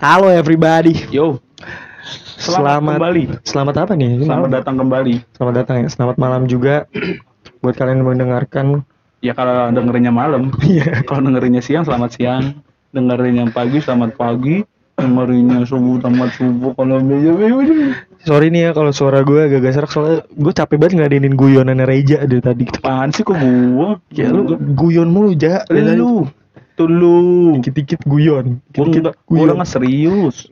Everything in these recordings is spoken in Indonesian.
Halo everybody. Yo. Selamat, kembali. Selamat apa nih? Ini Selamat malam? datang kembali. Selamat datang ya. Selamat malam juga buat kalian yang mendengarkan. Ya kalau dengerinnya malam, Iya. kalau dengerinnya siang selamat siang, dengerinnya pagi selamat pagi, dengerinnya subuh selamat subuh. Kalau Sorry nih ya kalau suara gue agak serak soalnya gue capek banget ngeladenin guyonannya Reja dari tadi. apaan sih kok gua? Ya lu guyon mulu ja. Lu, tuh lu. Dikit-dikit guyon. Dikit-dikit guyon. serius.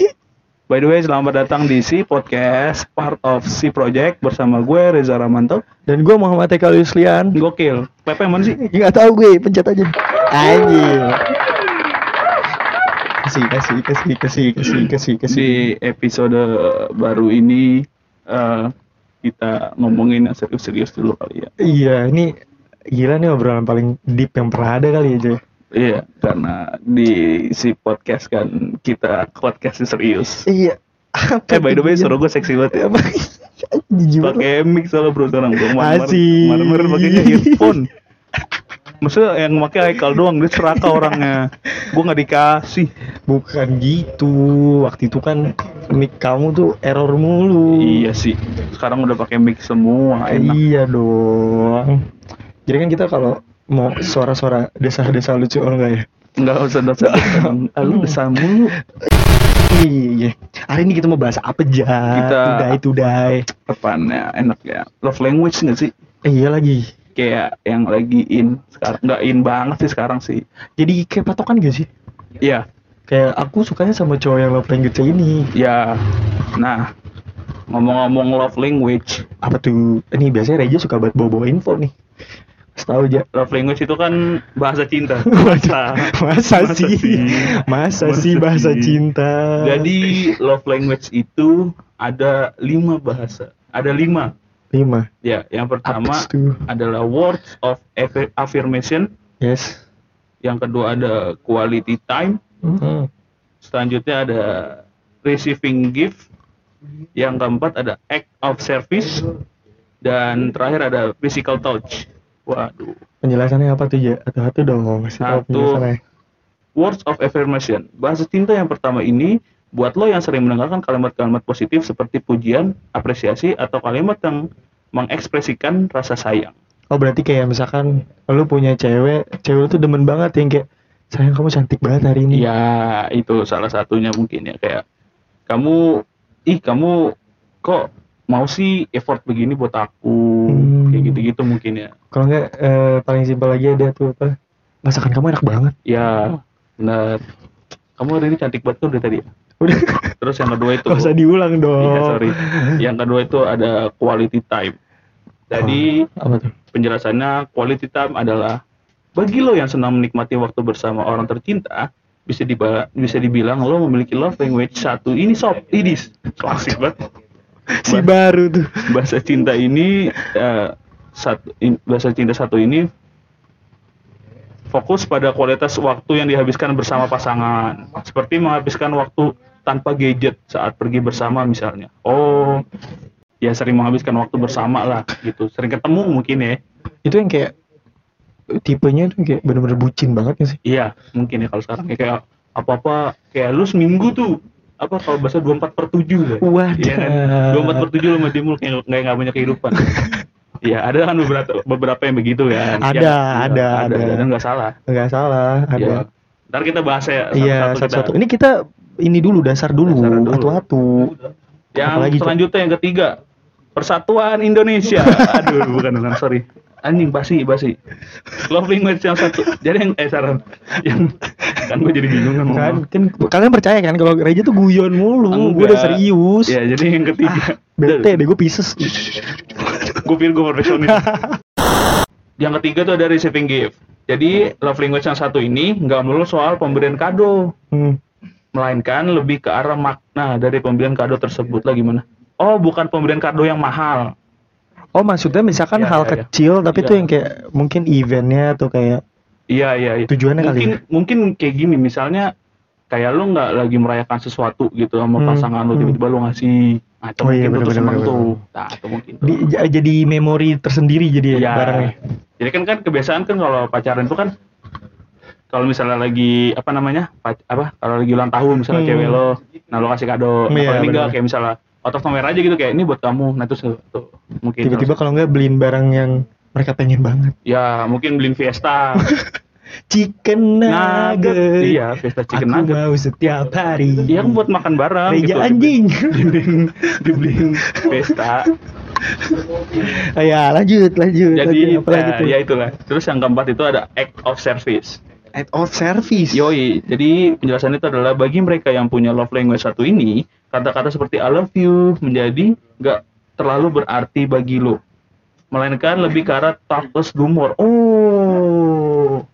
By the way, selamat datang di Si Podcast, part of Si Project bersama gue Reza Ramanto. Dan gue Muhammad Eka Yuslian. Gokil. Pepe mana sih? Gak tau gue, pencet aja. Anjing. Kasih, kasih, kasih, kasih, kasih, kasih, kasih. Di episode baru ini eh, kita ngomongin serius-serius dulu kali ya. Iya, ini gila nih obrolan paling deep yang pernah ada kali aja. Iya, karena di si podcast kan kita podcastnya serius. Iya. Eh by the way suara gue seksi banget ya. Pakai mic soalnya bro sekarang gue kemarin pakainya earphone. Maksudnya yang pakai Haikal doang dia seraka orangnya. Gue nggak dikasih. Bukan gitu. Waktu itu kan mic kamu tuh error mulu. Iya sih. Sekarang udah pakai mic semua enak. Iya dong. Jadi kan kita kalau mau suara-suara desa-desa lucu oh enggak ya? Enggak usah dosa. Ah, Lu desah mulu. Iya. Hari ini kita mau bahas apa aja? Kita- udah itu. Apaan ya? Enak ya. Love language nggak sih? Iya lagi. Kayak yang lagi in sekarang. Nggak in banget sih sekarang sih. Jadi kayak patokan gak sih? Iya. Kayak aku sukanya sama cowok yang love language ini. Ya, nah ngomong-ngomong love language, Apa tuh? Ini biasanya Reja suka buat bawa-bawa info nih. Kasih tahu aja. love language itu kan bahasa cinta. Masa, masa, Masa sih? sih? Masa, Masa sih bahasa sih? cinta? Jadi love language itu ada lima bahasa. Ada lima. lima. Ya, yang pertama adalah words of affi- affirmation. Yes. Yang kedua ada quality time. Hmm. Selanjutnya ada receiving gift. Yang keempat ada act of service. Dan terakhir ada physical touch. Waduh. Penjelasannya apa tuh ya? Satu-satu dong. Kasih tahu Satu. penjelasannya. Words of affirmation. Bahasa cinta yang pertama ini buat lo yang sering mendengarkan kalimat-kalimat positif seperti pujian, apresiasi, atau kalimat yang mengekspresikan rasa sayang. Oh berarti kayak misalkan lu punya cewek, cewek lu tuh demen banget yang kayak sayang kamu cantik banget hari ini. Ya, itu salah satunya mungkin ya kayak kamu ih kamu kok mau sih effort begini buat aku gitu-gitu mungkin ya. Kalau enggak eh, paling simpel lagi ada tuh apa? Masakan kamu enak banget. Ya, benar. Kamu hari ini cantik banget tuh dari tadi. ya? Udah Terus yang kedua itu gak usah diulang dong. Iya, sorry. Yang kedua itu ada quality time. Jadi Oh, apa tuh? penjelasannya quality time adalah bagi lo yang senang menikmati waktu bersama orang tercinta bisa diba bisa dibilang lo memiliki love language satu ini sob idis klasik banget Si baru tuh. bahasa cinta ini eh, satu in- bahasa cinta satu ini fokus pada kualitas waktu yang dihabiskan bersama pasangan seperti menghabiskan waktu tanpa gadget saat pergi bersama misalnya oh ya sering menghabiskan waktu bersama lah gitu sering ketemu mungkin ya Itu yang kayak tipenya tuh kayak bener-bener bucin banget ya sih. Iya, mungkin ya kalau sekarang ya kayak apa-apa kayak lu seminggu tuh apa kalau bahasa 24 per 7 ya. Wadah. Iya kan? 24 per 7 lu sama dia mulu kayak nggak punya kehidupan. Iya, ada kan beberapa beberapa yang begitu kan. Ada, Ya, ada, ada. Dan nggak salah. Enggak salah, ada. Iya. Ntar kita bahas ya Iya, satu-satu satu-satu. kita. Ini kita ini dulu dasar dulu, atu-atu. Yang apalagi, selanjutnya yang ketiga Persatuan Indonesia. Aduh, bukan bukan sorry. Anjing basi basi. Love language yang satu. Jadi yang eh saran yang kan gue jadi bingung kan. Kan, kan kalian percaya kan kalau Reja tuh guyon mulu, gue udah serius. Ya, jadi yang ketiga. Bete deh gue Pisces. gue pikir gue profesional. yang ketiga tuh ada receiving gift. Jadi love language yang satu ini nggak melulu soal pemberian kado, Hmm. melainkan lebih ke arah makna dari pemberian kado tersebut lah gimana? Oh, bukan pemberian kado yang mahal. Oh maksudnya misalkan Iya, hal iya, iya. kecil tapi Iya. tuh yang kayak mungkin eventnya atau kayak Iya iya. iya. Tujuannya kali mungkin ya? mungkin kayak gini misalnya kayak lu nggak lagi merayakan sesuatu gitu sama Hmm, pasangan lu hmm. tiba-tiba lu ngasih itu Oh iya, mungkin lu tuh bener-bener, seneng tuh nah itu mungkin di, jadi memori tersendiri jadi ya Iya. barangnya. jadi kan kan kebiasaan kan kalau pacaran itu kan kalau misalnya lagi apa namanya pac- apa kalau lagi ulang tahun misalnya Hmm. cewek lo nah lo kasih kado nah, Iya, kalau ini enggak bener. kayak misalnya out of nowhere aja gitu kayak ini buat kamu nah terus tuh, mungkin tiba-tiba kalau nggak beliin barang yang mereka pengen banget ya mungkin beliin Fiesta chicken nugget iya Fiesta chicken aku nugget mau setiap hari Iya kan buat makan bareng Reja gitu. anjing Dibeliin, dibeliin Fiesta. Ah, ya lanjut lanjut Jadi lanjut. apa lagi ya, tuh ya itulah. Terus yang keempat itu ada act of service. Act of service Yoi, jadi penjelasan itu adalah bagi mereka yang punya love language satu ini, kata-kata seperti I love you menjadi nggak terlalu berarti bagi lo. Melainkan lebih ke arah tactless humor. Oh.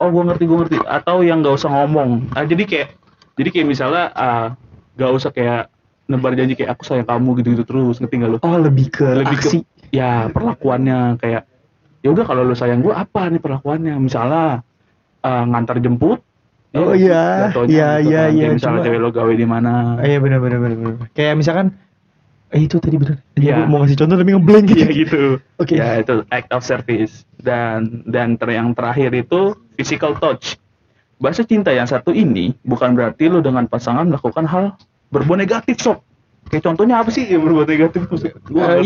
Oh, gue ngerti, gue ngerti. Atau yang nggak usah ngomong. Ah, jadi kayak, jadi kayak misalnya, ah, nggak usah kayak nebar janji kayak aku sayang kamu gitu-gitu terus, ngerti nggak lo? oh lebih ke lebih ke aksi ya perlakuannya kayak ya udah kalau lu sayang gua apa nih perlakuannya misalnya eh, ngantar jemput Oh, ya, iya. Iya, gitu iya, kan. iya, Kayak misalnya cuma- cewek lo gawe di mana iya benar benar benar benar. Kayak misalkan eh itu tadi benar. Iya. Iya. mau ngasih contoh tapi ngeblank gitu. Iya gitu Oke. ya itu act of service dan dan ter yang terakhir itu physical touch bahasa cinta yang satu ini bukan berarti lo dengan pasangan melakukan hal berbuat negatif sob kayak contohnya apa sih yang berbuat negatif ngerti.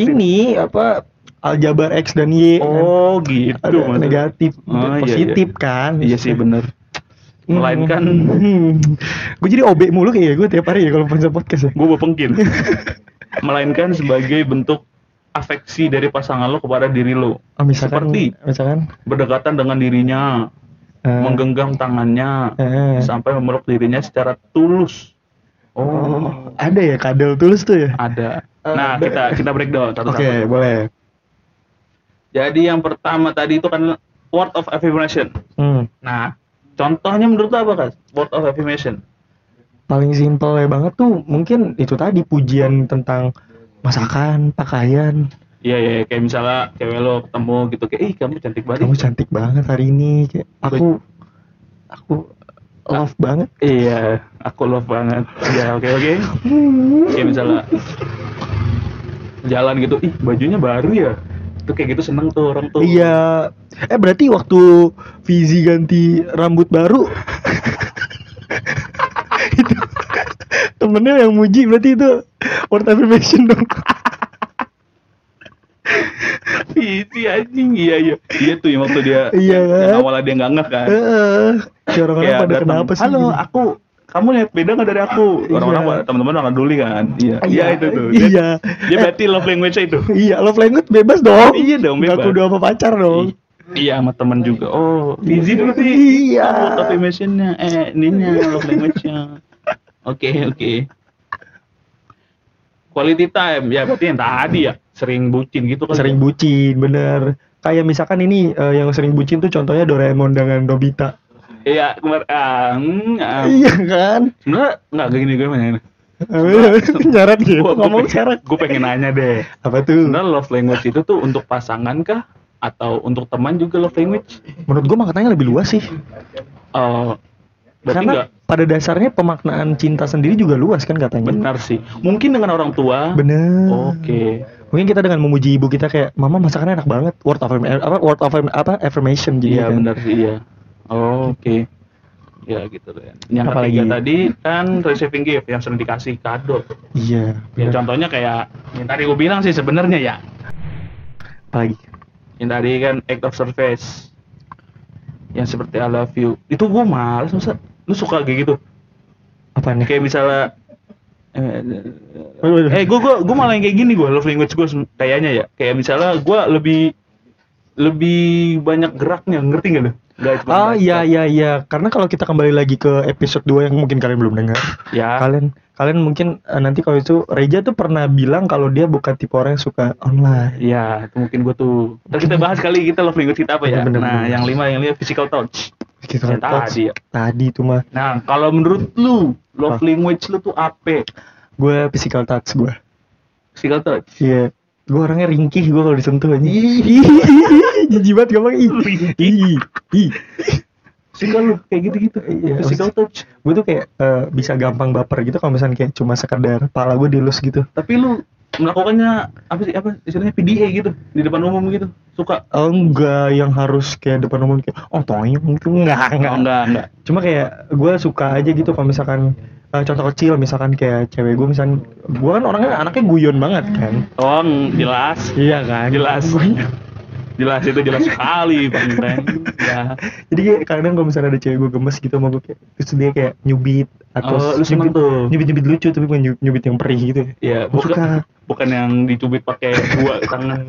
ini apa aljabar X dan Y kan. oh gitu ada maksudnya. negatif Oh, iya, positif kan. Iya sih bener. Melainkan gue jadi OB mulu kayak gue tiap hari ya kalau ponsel podcast ya. Gue bepengkin. Melainkan sebagai bentuk afeksi dari pasangan lo kepada diri lo. Oh, misalkan Seperti? misalkan? berdekatan dengan dirinya eh, menggenggam tangannya eh, sampai memeluk dirinya secara tulus. Oh oh, ada ya kadal tulus tuh ya? Ada. Eh, nah kita kita breakdown oke satu-satu. Boleh jadi yang pertama tadi itu kan word of affirmation hmm. nah contohnya menurut apa kan word of affirmation paling simpel ya banget tuh mungkin itu tadi pujian tentang masakan pakaian iya iya kayak misalnya cewek lo ketemu gitu kayak ih kamu cantik banget kamu cantik banget hari ini kayak aku aku love banget Iya, aku love banget. Iya, oke oke. Kayak misalnya jalan gitu, ih bajunya baru ya. Itu kayak gitu seneng tuh orang tuh. iya eh berarti waktu Fizi ganti rambut baru itu temennya yang muji berarti itu word affirmation dong Isi anjing, iya iya. Iya tuh yang waktu dia Iya, yang kan? awalnya dia nggak ngeh kan. Heeh. si orang-orang Kayak pada datang, kenapa sih Halo, gini? aku kamu lihat beda nggak dari aku? Orang-orang Iya. pada- teman-teman orang dulu kan. Iya, iya itu tuh. Dia, iya dia berarti love language itu. iya love language bebas dong Iya dong, bebas. kudu sama pacar dong Iya sama temen juga. Oh, Fizi berarti. Iya. Word of affirmation-nya, eh, ininya love language-nya. Oke, oke. Quality time, ya berarti yang tadi ya, sering bucin gitu kan. sering bucin bener kayak misalkan ini eh, yang sering bucin tuh contohnya Doraemon dengan Nobita Iya, kemarin ah, mm, ah. iya kan Sebenarnya enggak kayak gini gue mana. nyarat gitu ngomong syarat Gue pengen nanya deh. apa tuh Sebenarnya love language itu tuh untuk pasangan kah atau untuk teman juga love language? menurut gua maknanya lebih luas sih Eh, berarti karena enggak pada dasarnya pemaknaan cinta sendiri juga luas kan katanya benar sih. Mungkin dengan orang tua. bener Oke. mungkin kita dengan memuji ibu kita kayak mama masakannya enak banget word of apa word of apa affirmation jadi Iya kan. benar sih iya. Oh, Oke. Ya gitu deh. Yang Apalagi? ketiga tadi kan receiving gift yang sering dikasih kado. iya Ya bener. contohnya kayak yang tadi gue bilang sih sebenarnya ya. apalagi Yang tadi kan act of service. Yang seperti I love you. Itu gue males masa lu suka kayak gitu. apa nih Kayak misalnya eh, Waduh, waduh. eh gue gue gue malah yang kayak gini gue love language gue kayaknya ya kayak misalnya gue lebih lebih banyak geraknya ngerti gak lu? Ah iya iya iya karena kalau kita kembali lagi ke episode 2 yang mungkin kalian belum dengar Ya. kalian kalian mungkin eh, nanti kalau itu Reja tuh pernah bilang kalau dia bukan tipe orang yang suka online Iya, itu mungkin gue tuh. Ntar kita bahas kali kita love language kita apa ya. Bener, bener, nah, bener. yang lima yang lima physical touch. gitu Yang tadi ya. tadi tuh mah Nah, kalau menurut lu love Apa? language lu tuh apa? gue physical touch gue Physical touch. iya gue orangnya ringkih gue kalau disentuh aja jijik banget ih ih ih Physical lu kayak gitu-gitu. Iya, Physical touch. gue tuh kayak eh, bisa gampang baper gitu kalau misalnya kayak cuma sekedar pala gue dilus gitu. Tapi lu melakukannya apa sih apa istilahnya PDA gitu di depan umum gitu suka? Oh, enggak yang harus kayak depan umum kayak oh toyong itu enggak enggak. Oh, enggak enggak. Cuma kayak gue suka aja gitu kalau misalkan eh, contoh kecil misalkan kayak cewek gue misalkan gue kan orangnya anaknya guyon banget kan. Oh jelas. Iya kan? Jelas. Jelas itu jelas sekali Ren ya. Jadi kayak kadang kalau misalnya ada cewek gue gemes gitu sama gue kayak terus dia kayak nyubit atau Oh, lu seneng tuh. nyubit nyubit lucu tapi bukan nyu- nyubit yang perih gitu. Ya Gua suka. bukan bukan yang dicubit pakai dua tangan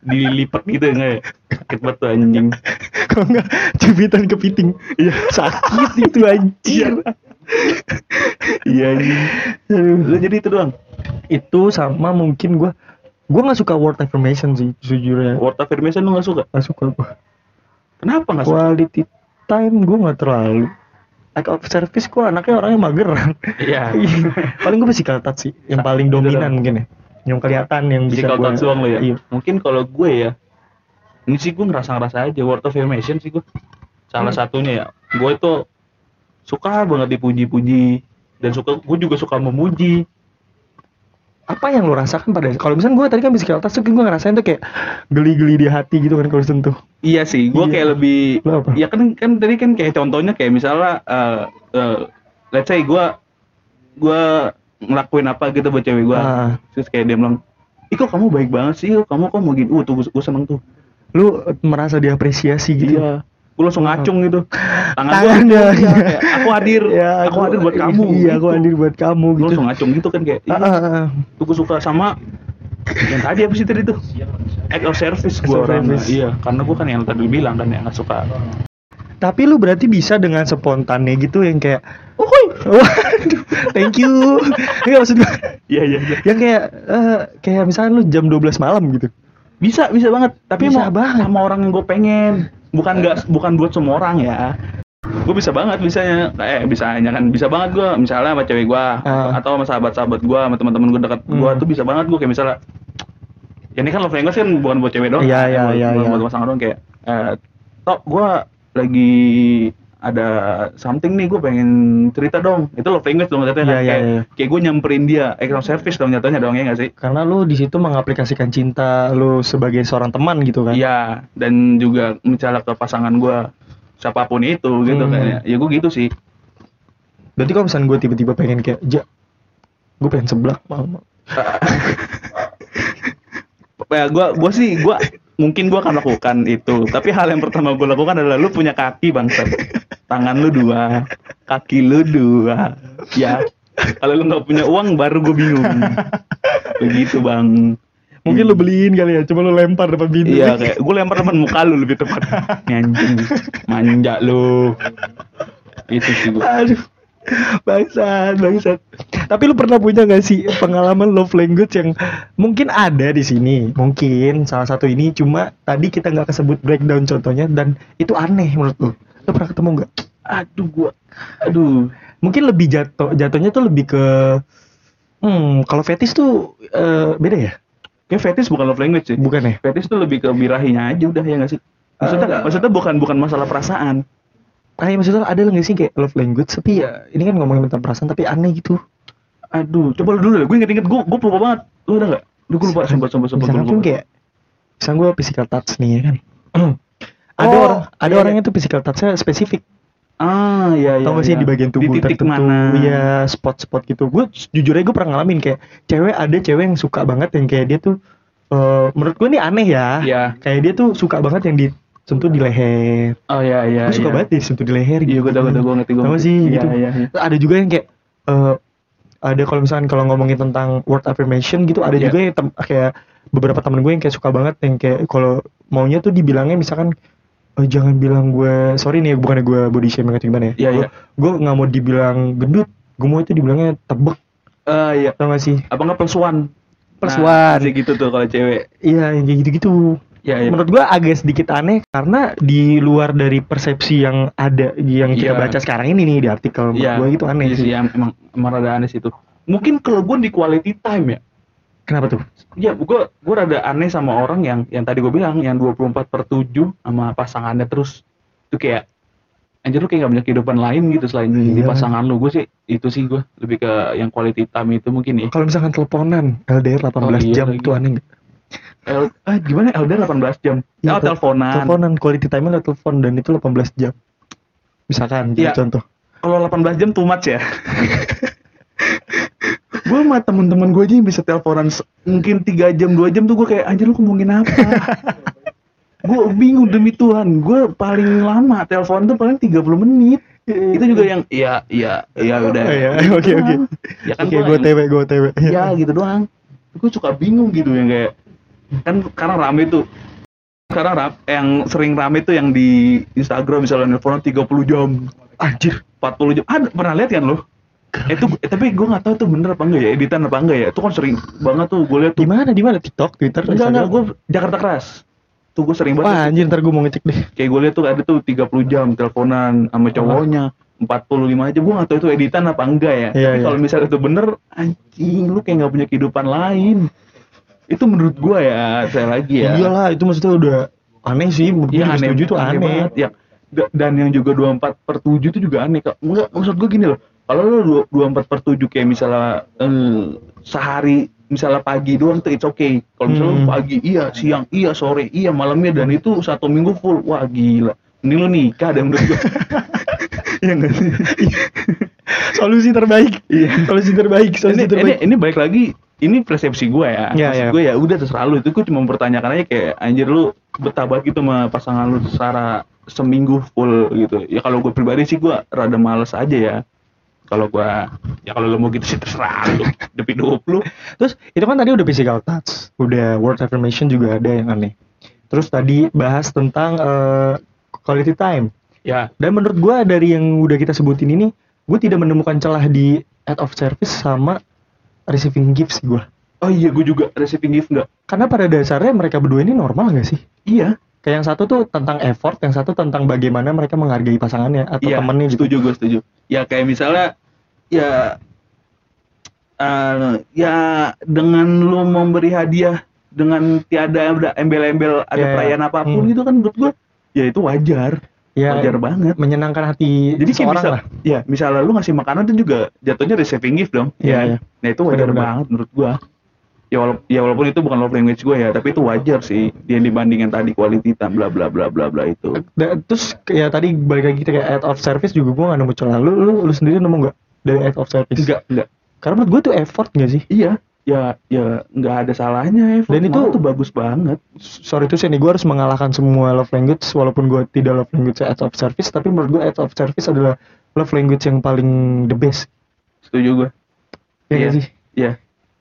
dilipat gitu enggak. Ya sakit banget tuh anjing. Kalau enggak cubitan kepiting iya sakit itu anjir iya. Anjing. Lu jadi itu doang? Itu sama mungkin gue gue nggak suka word affirmation sih sejujurnya. Word affirmation lu gak suka? Nggak suka gue kenapa gak suka? Quality time gue nggak terlalu. Act of service gue anaknya orangnya mageran iya. Paling gue physical touch sih yang paling Itu dominan mungkin ya. Yang kelihatan yang bisa Physical gue touch doang lo ya? Iya. mungkin kalau gue ya ini sih gue ngerasa ngerasa aja word affirmation sih gue salah Hmm. satunya ya gue itu suka banget dipuji-puji dan suka gue juga suka memuji apa yang lo rasakan pada kalau misalnya gue tadi kan physical touch tuh gue ngerasain tuh kayak geli-geli di hati gitu kan kalau disentuh Iya sih, gue Iya. kayak lebih, Lo apa? ya kan kan tadi kan kayak contohnya kayak misalnya, eh eh, let's say gue, gue ngelakuin apa gitu buat cewek gue, Ah. terus kayak dia bilang, ih kok kamu baik banget sih, kamu kok mau gini, uh tuh gue seneng tuh, lu merasa diapresiasi gitu? Iya, gue langsung ngacung gitu, tangan gue, iya, iya. kayak, aku hadir, Ya, aku hadir buat kamu, iya aku gitu. hadir buat kamu Gue gitu langsung ngacung gitu kan kayak, iya, ah. tuh gue suka sama yang tadi apa sih tadi tuh, act of service gue Act of orang, service. iya, karena gue kan yang tadi bilang kan yang nggak suka, Tapi lu berarti bisa dengan spontannya gitu yang kayak Uhuy, waduh, thank you. Enggak maksud gua iya iya iya. yang kayak eh, kayak misalnya lu jam 12 malam gitu. Bisa, bisa banget. Tapi Bisa mau banget. sama orang yang gue pengen. Bukan nggak, bukan buat semua orang ya. Gue bisa banget bisanya, eh bisanya kan bisa banget gue misalnya sama cewek gue Ah. atau sama sahabat-sahabat gue sama teman-teman gue dekat gue Hmm. tuh bisa banget gue kayak misalnya ya ini kan love language kan bukan buat cewek doang Iya, iya, iya, buat, iya. buat pasangan doang kayak eh tok gue lagi ada something nih gue pengen cerita dong itu love language dong Iya, kan iya, kayak, iya. kayak gue nyamperin dia act of service dong jatuhnya dong ya nggak sih Karena lu di situ mengaplikasikan cinta lu sebagai seorang teman gitu kan. Iya, dan juga misalnya ke pasangan gua siapa pun itu gitu Hmm. kan ya. Gua gitu sih. Berarti kalau misalnya gue tiba-tiba pengen kayak, ja, gue pengen seblak mau. Ya gua gua sih gua mungkin gua akan lakukan itu. Tapi hal yang pertama gua lakukan adalah lu punya kaki, Bang. Tangan lu dua, kaki lu dua. Ya. Kalau lu nggak punya uang baru gue bingung. Begitu, Bang. Mungkin lu beliin kali ya, cuma lu lempar depan pintu. Iya kayak gue lempar depan muka lu lebih tepat. Anjing. Manja lu. Itu sih gua. Aduh. Bangsat, bangsat. Tapi lu pernah punya gak sih pengalaman love language yang mungkin ada di sini, mungkin salah satu ini cuma tadi kita nggak kesebut breakdown contohnya dan itu aneh menurut lu. Lu pernah ketemu nggak? Aduh gua. Aduh. Mungkin lebih jatuh jatuhnya tuh lebih ke hmm kalau fetis tuh eh, beda ya? Kayak fetish bukan love language sih. Bukan ya? Fetish tuh lebih ke birahinya aja udah ya nggak sih? Maksudnya, Eh, maksudnya bukan bukan masalah perasaan. Kayak maksudnya ada nggak sih kayak love language tapi ya ini kan ngomongin tentang perasaan tapi aneh gitu. Aduh, coba lu dulu deh. Gue inget-inget gue gue lupa banget. Lu udah nggak? Duh, gue lupa. Sumpah, sumpah, sumpah. Misalkan gue pun kayak misalnya gue physical touch nih ya kan. ada Oh, orang ada iya, orangnya tuh physical touchnya spesifik. Ah, iya, iya. Gak sih iya. di bagian tubuh Di titik tertentu, mana? Iya, spot-spot gitu. Gue jujur aja gue pernah ngalamin kayak cewek ada cewek yang suka banget yang kayak dia tuh eh menurut gue ini aneh ya. Iya. Kayak dia tuh suka banget yang disentuh di leher. Oh iya, iya. gue suka iya. banget disentuh di leher Iya, gitu. gue tau, gue tau, gue ngerti, gue ngerti. sih Iya, gitu. iya, iya. Ada juga yang kayak eh ada kalau misalkan kalau ngomongin tentang word affirmation gitu, ada Iya. juga yang kayak beberapa temen gue yang kayak suka banget yang kayak kalau maunya tuh dibilangnya misalkan "Eh, jangan bilang gue sorry nih bukannya gue body shaming atau gimana ya Iya, gue iya. gue nggak mau dibilang gendut gue mau itu dibilangnya tebek Ah, iya. tau gak sih Apa nggak plus one? Plus Nah, gitu tuh kalau cewek. iya yang kayak gitu-gitu Iya, iya. menurut gue agak sedikit aneh karena di luar dari persepsi yang ada yang kita Iya. baca sekarang ini nih di artikel Iya. gue itu aneh Iya sih em- emang emang rada aneh sih itu. Mungkin kalau gue di quality time ya. Kenapa tuh Ya, gue gue rada aneh sama orang yang yang tadi gue bilang yang 24 per 7 sama pasangannya terus itu kayak anjir lu kayak gak punya kehidupan lain gitu selain di Iya. pasangan lu gue sih itu sih gue lebih ke yang quality time itu mungkin ya Kalau misalkan teleponan LDR 18 Oh, iya jam lagi. itu aneh? L ah, gimana LDR 18 jam Iya, oh tel- teleponan Teleponan quality time lewat telepon dan itu 18 jam. Misalkan Iya. contoh. kalau 18 jam too much ya gue sama temen-temen gue aja yang bisa teleponan mungkin 3 jam 2 jam tuh gue kayak anjir lu ngomongin apa gue bingung demi Tuhan gue paling lama telepon tuh paling 30 menit itu juga yang iya iya iya udah Oh, iya, Gitu oke, oke. doang. ya kan Oke, gua gue TW, gue TW. ya gitu doang gue suka bingung gitu yang kayak kan sekarang rame tuh sekarang ram- yang sering rame tuh yang di Instagram misalnya nelfonan 30 jam Anjir. 40 jam ada pernah lihat kan lo itu eh, tapi gue nggak tahu tuh bener apa enggak ya editan apa enggak ya itu kan sering banget tuh gue lihat Di tuh mana? Di mana? TikTok, Twitter, enggak enggak gue Jakarta keras tuh gue sering banget Wah, anjir ntar gue mau ngecek deh. kayak gue lihat tuh ada tuh 30 jam teleponan sama cowoknya 45 jam gue nggak tahu itu editan apa enggak ya Iya, tapi iya. kalau misalnya itu bener anjing lu kayak nggak punya kehidupan lain itu menurut gue ya saya lagi ya Iyalah, itu maksudnya udah aneh sih. Juga aneh, setuju tuh aneh. banget. Ya, da- dan yang juga 24 per 7 itu juga aneh kak. Enggak, maksud gue gini loh. Kalau lo dua- 24 per 7 kayak misalnya eh, sehari misalnya pagi doang tuh it's okay. Kalau misalnya Hmm. pagi iya, siang iya, sore iya, malamnya dan itu satu minggu full. Wah gila. Ini lo nikah deh menurut gue. Iya nggak sih? Solusi terbaik. Iya. Solusi terbaik, ini, solusi ini, terbaik. ini balik lagi ini persepsi gue ya Maksud iya. gue ya udah terserah lu itu gue cuma mempertanyakan aja kayak anjir lu betah banget gitu sama pasangan lu secara seminggu full gitu ya kalau gue pribadi sih gue rada males aja ya kalau gue ya kalau lu mau gitu sih terserah lu demi hidup lu Terus itu kan tadi udah physical touch, udah word affirmation juga ada yang aneh. Terus tadi bahas tentang eh, quality time. ya Dan menurut gua dari yang udah kita sebutin ini, gue tidak menemukan celah di act of service sama receiving gifts gua. oh iya gue juga receiving gift nggak Karena pada dasarnya mereka berdua ini normal nggak sih? iya Kayak yang satu tuh tentang effort, yang satu tentang bagaimana mereka menghargai pasangannya atau iya temennya gitu. setuju gue setuju ya kayak misalnya ya eh, ya dengan lu memberi hadiah dengan tiada ada embel-embel ada Iya, iya. perayaan apa pun Hmm. gitu kan menurut gue ya itu wajar Ya, wajar banget menyenangkan hati jadi kayak misal, lah. ya misalnya lu ngasih makanan itu juga jatuhnya receiving gift dong Iya, ya iya. nah itu wajar Benar-benar. banget menurut gua ya walaupun ya walaupun itu bukan love language gue ya tapi itu wajar sih dia dibandingin tadi quality time bla bla bla bla bla itu Da- terus ya tadi balik lagi kayak act of service juga gua gak nemu celah. Lu, lu, lu sendiri nemu nggak dari act of service? enggak enggak. Karena menurut gue tuh effort gak sih? iya ya ya nggak ada salahnya effort. Dan itu- tuh bagus banget. Sorry tuh sih nih gue harus mengalahkan semua love language walaupun gue tidak love language act of service tapi menurut gue act of service adalah love language yang paling the best. Setuju gue ya Iya. sih? iya.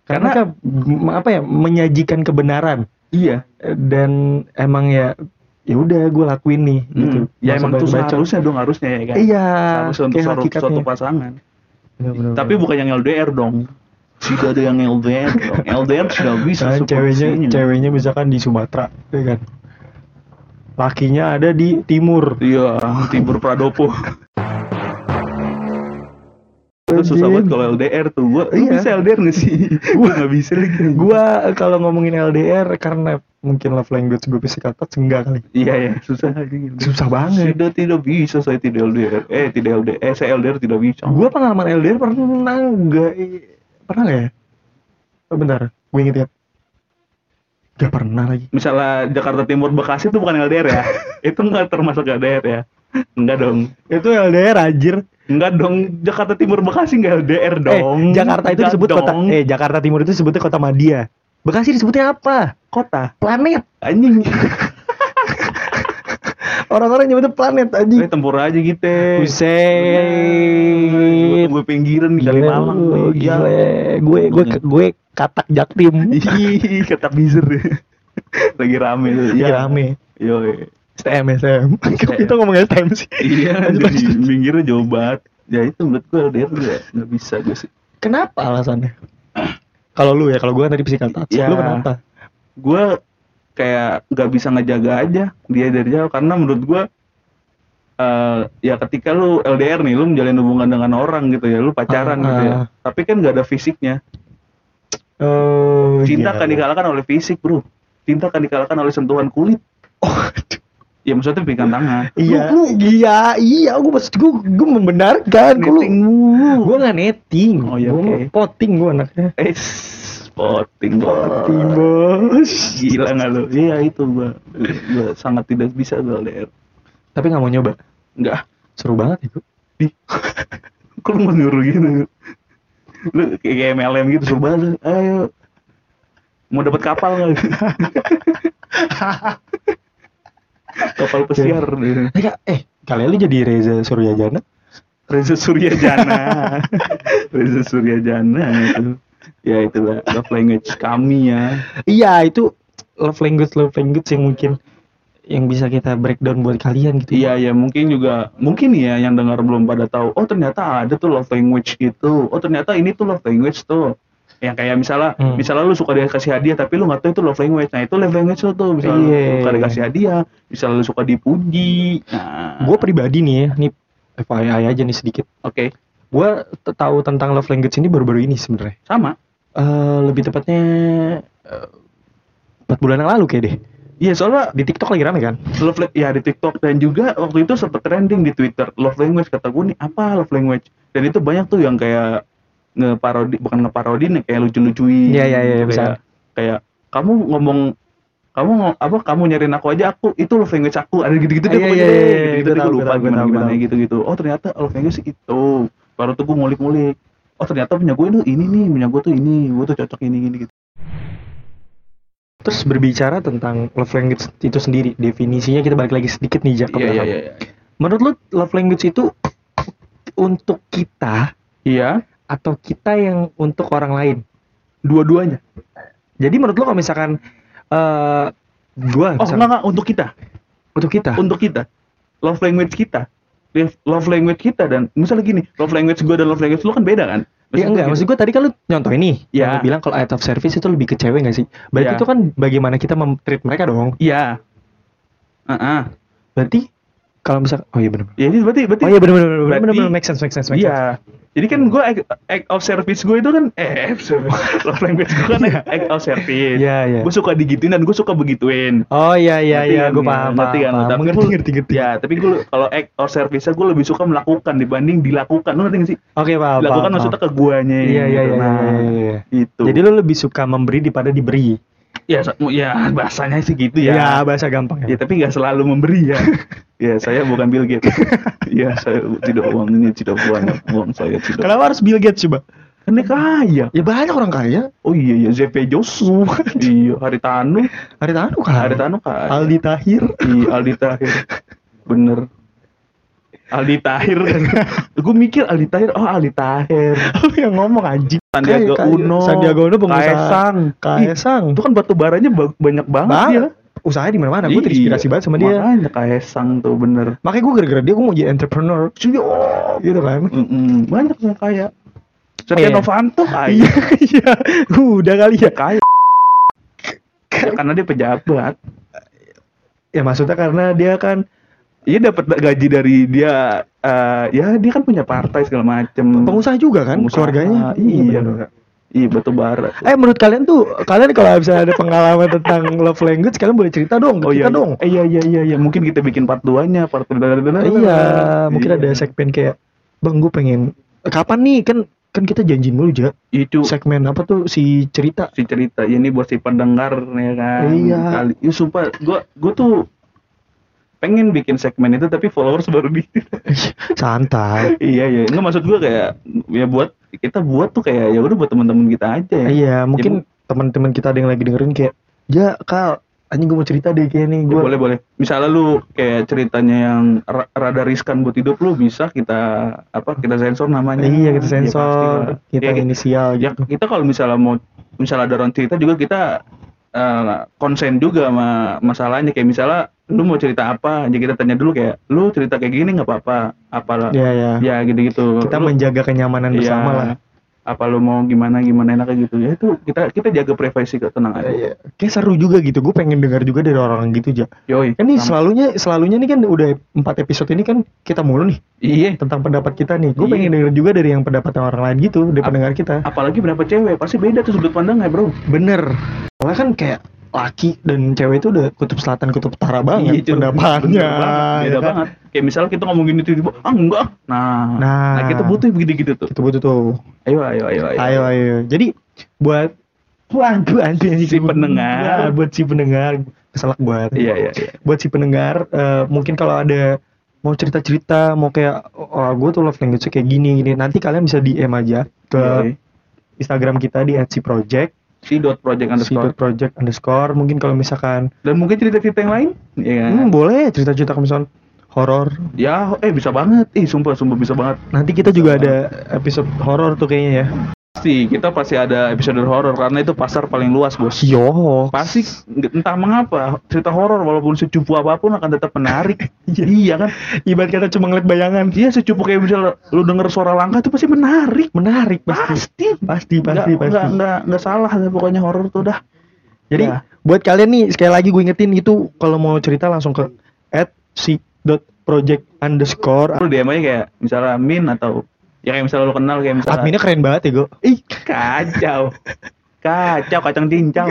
Karena, Karena- apa ya menyajikan kebenaran. Iya. Eh, dan emang ya ya udah gue lakuin nih gitu. Hmm. ya Nggak emang itu seharusnya dong harusnya ya kan? Iya harusnya untuk suatu, hakikatnya suatu pasangan Bener-bener. tapi bukan yang LDR dong tidak ada yang LDR dong LDR sudah bisa Kan ceweknya seporsinya. ceweknya misalkan di Sumatera ya kan lakinya ada di timur Iya, Timur Pradopo. Itu susah banget kalau LDR tuh. Gua lu Iya. bisa LDR gak sih? Gua gak bisa lagi. gua kalau ngomongin LDR karena mungkin love language gue physical touch enggak kali Iya ya, susah gitu. susah banget Sudah tidak bisa saya tidak LDR. Eh, tidak LDR. Eh, saya LDR tidak bisa. gue pengalaman LDR pernah enggak pernah nggak ya oh, bentar gue inget ya gak pernah lagi Misalnya Jakarta Timur Bekasi itu bukan LDR ya. itu enggak termasuk LDR ya. Enggak dong. itu LDR anjir Enggak dong. Jakarta Timur Bekasi enggak LDR dong. eh Jakarta itu Enggak disebut kota eh Jakarta Timur itu disebutnya kota Madia Bekasi disebutnya apa kota. planet Anjing. orang-orang nyebutnya planet Eh, anjing tempur aja gitu. Buset Gue pinggiran di Kalimalang. Gila. gue gue gue katak jaktim Ih, kata bizer lagi rame Lagi rame yo STM STM STM. kita ngomong STM sih? Iya jadi minggirnya jauh banget. Ya itu menurut gue LDR juga nggak bisa gue sih. Kenapa alasannya? Kalau lu ya kalau gue tadi physical touch. Ya. lu kenapa? gue kayak nggak bisa ngejaga aja dia dari jauh. Karena menurut gue eh ya ketika lu LDR nih lu menjalin hubungan dengan orang gitu ya lu pacaran Ah, gitu ya. Ah. tapi kan nggak ada fisiknya. Oh cinta iya. kan dikalahkan oleh fisik bro. Cinta kan dikalahkan oleh sentuhan kulit. Oh. Ya maksudnya pegang tangan. Iya, Lu, lu iya, iya. Gue maksud gue, gue membenarkan. Gua lu- netting mulu. Gue nggak netting. Oh, iya, Gua oke. Potting gue anaknya. Eh, spotting Potting bos. Gila nggak lu? Iya itu gua. Gua sangat tidak bisa gua LDR. Tapi nggak mau nyoba. Enggak. Seru banget itu. Di. Kok lu mau nyuruh gitu? Lu kayak MLM gitu suruh banget. lu. Ayo. Mau dapat kapal nggak? kapal pesiar. Eh, eh kalian jadi Reza Suryajana? Reza Suryajana. Reza Suryajana itu. Ya itulah love language kami ya. Iya, itu love language love language yang mungkin yang bisa kita breakdown buat kalian gitu. Iya ya mungkin juga mungkin ya yang dengar belum pada tahu. Oh ternyata ada tuh love language itu. Oh ternyata ini tuh love language tuh. Yang kayak misalnya, Hmm. misalnya lu suka dikasih hadiah tapi lu nggak tahu itu love language. Nah itu love language lu tuh. Misalnya lu Iya. suka dikasih hadiah, misalnya lu suka dipuji. Nah, Gue pribadi nih ya, nih FYI aja nih sedikit. oke Gue t- tahu tentang love language ini baru-baru ini sebenarnya. sama. Eh, lebih tepatnya eh, empat bulan yang lalu kayak deh. Iya soalnya Di TikTok lagi rame kan? love ya di TikTok dan juga waktu itu sempat trending di Twitter love language kata gue nih apa love language dan itu banyak tuh yang kayak ngeparodi bukan ngeparodi nih kayak lucu-lucuin. Iya, iya, iya, kayak, bisa. kayak kamu ngomong kamu ngo- apa kamu nyariin aku aja aku itu love language aku ada gitu-gitu deh pokoknya gua gua lupa gimana gimana gitu-gitu. Oh ternyata love language itu. Baru tuh gue ngulik-ngulik. Oh ternyata punya gue tuh ini nih punya gue tuh ini gue tuh cocok ini gini gitu. Terus berbicara tentang love language itu sendiri, definisinya kita balik lagi sedikit nih iya iya belakang. iya. Menurut lu love language itu untuk kita iya atau kita yang untuk orang lain? dua-duanya Jadi menurut lu kalau misalkan eh gua oh enggak enggak untuk kita untuk kita. untuk kita love language kita Love- language kita dan misalnya gini love language gue dan love language lu kan beda kan Iya enggak, maksud gua tadi kan lu nyontoh ini. Yang lu bilang kalau act of service itu lebih ke cewek enggak sih? Berarti Iya. itu kan bagaimana kita mem-treat mereka dong. iya Heeh. Berarti kalau misal oh iya benar. ya ini berarti berarti Oh iya benar benar benar Berarti- benar benar make sense make sense make sense. iya jadi kan gue act, act of service gue itu kan eh love language gue kan act of service Iya iya. gue suka digituin dan gue suka begituin Oh iya iya iya, kan? gue Ya, paham ngerti kan? paham. Tapi Ngerti ngerti ngerti. ya tapi gue kalau act of service gue lebih suka melakukan dibanding dilakukan lu ngerti gak sih Oke paham. dilakukan paham, maksudnya ke guanya Iya iya gitu. iya nah iya, iya, iya. itu Jadi lu lebih suka memberi daripada diberi. Ya ya bahasanya sih gitu ya Iya, bahasa gampang Ya ya. tapi nggak selalu memberi ya. ya saya bukan Bill Gates. ya saya tidak uang ini tidak banyak uang saya tidak. Kenapa harus Bill Gates coba? Kan dia kaya. Ya banyak orang kaya. Oh iya ya ZP Josu. iya Haritanu. Haritanu kan. Haritanu kaya. Aldi Tahir. Iya Aldi Tahir. Bener. Aldi Tahir kan. Gue mikir Aldi Tahir. Oh Aldi Tahir. Lu yang ngomong anjing. Sandiaga Kaya- Uno. Sandiaga Uno pengusaha. Kaesang. Kaesang. Ih, Itu kan batu baranya ba- banyak banget Bang, ya. Usahanya di mana-mana. Gue terinspirasi Iya, banget sama dia. Makanya Kaesang tuh bener. Makanya gue gara-gara dia gue mau jadi entrepreneur. Oh, Gitu kan. Mm-mm, banyak yang kaya. Setia Iya. Novanto kaya. Iya, iya. Udah kali ya. kaya. Ya, karena dia pejabat. Ya maksudnya karena dia kan Iya dapat gaji dari dia. eh, ya dia kan punya partai segala macem. pengusaha juga kan Pengusaha, keluarganya. Iya. bener. Iya batu bara. Eh menurut kalian tuh kalian kalau bisa ada pengalaman tentang love language kalian boleh cerita dong Oh iya, kita dong. Eh, iya iya iya iya mungkin kita bikin part 2-nya, part Iya, mungkin Iya. ada segmen kayak Bang gue pengen kapan nih kan kan kita janji mulu aja itu segmen apa tuh si cerita si cerita ini buat si pendengar ya kan. Iya. Kali. Ya sumpah gua gua tuh pengen bikin segmen itu tapi followers baru di santai. iya iya nggak maksud gua kayak ya buat kita buat tuh kayak ya udah buat teman-teman kita aja ya Iya, mungkin teman-teman kita ada yang lagi dengerin kayak ya Kal, anjing gue mau cerita deh kayak nih Ya, gue. boleh boleh misalnya lu kayak ceritanya yang ra- rada riskan buat hidup lu bisa kita apa kita sensor namanya Iya, kita Ya, pasti sensor, lah. kita Ya, inisial ya gitu. kita kalau misalnya mau misalnya ada orang cerita juga kita eh, konsen juga sama masalahnya. Kayak misalnya lu mau cerita apa? Aja kita tanya dulu kayak lu cerita kayak gini nggak apa-apa? Apalah Ya ya. ya gitu-gitu. Kita Lu- menjaga kenyamanan iya, bersama lah. Apa lu mau gimana gimana enaknya gitu ya itu kita kita jaga privasi kok tenang aja Iya. Kayak seru juga gitu. Gue pengen dengar juga dari orang gitu aja. yoi Kan nih selalunya selalunya nih kan udah empat episode ini kan kita mulu nih iya tentang pendapat kita nih. Gue Iya. pengen denger juga dari yang pendapat orang lain gitu dari Ap- pendengar kita. apalagi berapa cewek pasti beda tuh sudut pandangnya bro Bener. Soalnya kan kayak laki dan cewek itu udah kutub selatan kutub utara banget Iya, pendapatnya. Bener banget, beda ya kan? banget. Kayak misalnya kita ngomong gini tiba-tiba ah enggak. Nah Nah. nah, kita butuh begitu-gitu tuh. Itu butuh tuh. Ayo ayo ayo ayo, ayo ayo. Jadi buat waduh anjing Si pendengar. Nah, buat si pendengar keselak buat. Iya iya iya. Buat si pendengar eh, mungkin kalau ada mau cerita-cerita mau kayak oh gue tuh love language kayak gini gini. Nanti kalian bisa DM aja ke Yoi. Instagram kita di @project si dot project underscore. project underscore. Mungkin kalau misalkan dan mungkin cerita-cerita yang lain? Ya hmm, boleh cerita-cerita misalkan horor ya eh bisa banget. Ih sumpah sumpah bisa banget. Nanti kita juga ada episode horor tuh kayaknya ya pasti kita pasti ada episode horor karena itu pasar paling luas bos. Yo. Pasti entah mengapa cerita horor walaupun secupu apa pun akan tetap menarik. Iya. Kan? Ibarat kata cuma ngeliat bayangan. Dia secupu kayak misalnya lu denger suara langkah itu pasti menarik. Menarik pasti. Pasti. Pasti pasti nggak, pasti. nggak, nggak, nggak salah pokoknya horor tuh dah. Jadi Ya. buat kalian nih sekali lagi gue ingetin itu kalau mau cerita langsung ke at si dot project underscore lu DM aja kayak misalnya min atau ya kayak misalnya lu kenal kayak misalnya adminnya keren banget ya gue ih kacau. Kacau kacang cincau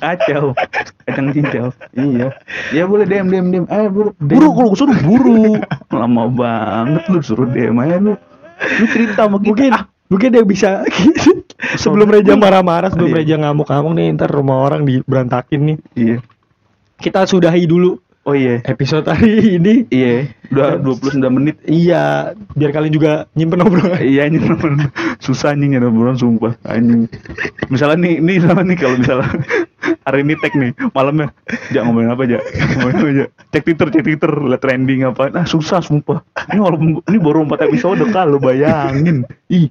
kacau. Kacang cincau iya. Ya boleh DM DM DM. Eh buru buru kalau suruh buru. Lama banget lu suruh DM aja lu. Lu cerita sama kita. Mungkin ah, mungkin dia bisa sebelum Reja marah-marah sebelum Iya. Reja ngamuk-ngamuk nih ntar rumah orang di berantakin nih. Iya. Kita sudahi dulu oh iya. Episode hari ini. Iya udah 29 menit. Iya biar kalian juga nyimpen obrolan. Iya anjing susah anjing ya obrolan sumpah. Anjing. Misalnya nih nih sama nih kalau misalnya hari ini tag nih malamnya. Jangan ngomongin apa aja ngomongin apa aja cek twitter cek twitter liat trending apa. Nah susah sumpah. Ini walaupun ini baru 4 episode kalau bayangin. Ih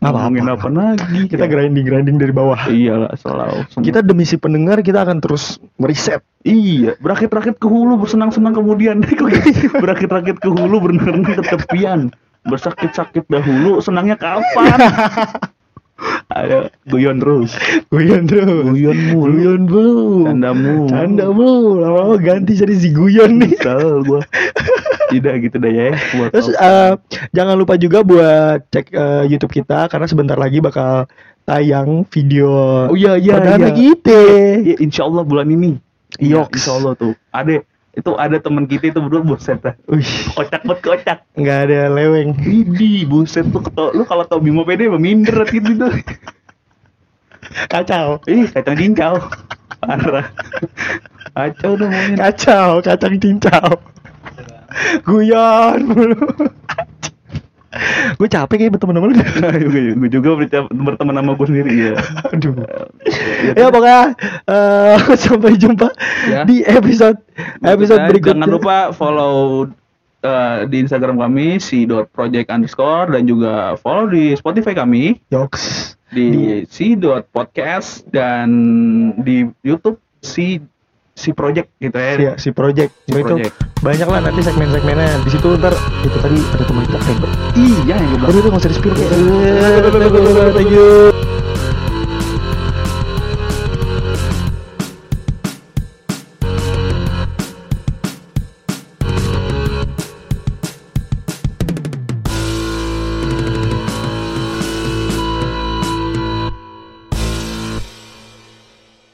ngomongin apa lagi kita grinding grinding dari bawah. Iyalah selalu kita demi si pendengar kita akan terus meriset Iya, berakit-rakit ke hulu, bersenang-senang kemudian. Kok gitu? berakit-rakit ke hulu, berenang ke tepian. Bersakit-sakit dahulu, senangnya kapan? Ayo, guyon terus. guyon terus Guyon mulu. guyon mulu Candamu. canda mulu lama-lama ganti jadi si guyon nih Kesel gua. Tidak gitu dah ya. Buat Terus eh, jangan lupa juga buat cek eh, YouTube kita karena sebentar lagi bakal tayang video Oh iya iya perdana iya. kita. Iya, insya Allah bulan ini. Iya, insya Allah tuh. Ada itu ada teman kita itu berdua buset. Wih, Kocak banget kocak. nggak ada leweng. Widih, buset tuh keto, lu kalau tau Bimo PD mah minder gitu tuh. Kacau. Ih, kacang cincau. Parah. Kacau dong. Kacau, kacang cincau. Guyon mulu. Gue capek kayak berteman-teman. gue juga berteman sama gue sendiri ya. Aduh. ya pokoknya eh, sampai jumpa Ya. di episode episode berikutnya. Jangan lupa follow eh, di Instagram kami si project underscore dan juga follow di Spotify kami Yoks. di si podcast dan di YouTube si si project gitu ya. Iya, si project. Si itu project. banyak lah nanti segmen-segmennya. Di situ ntar itu tadi ada teman kita. Iya yang gue bilang. Itu nggak usah di spill. Thank you.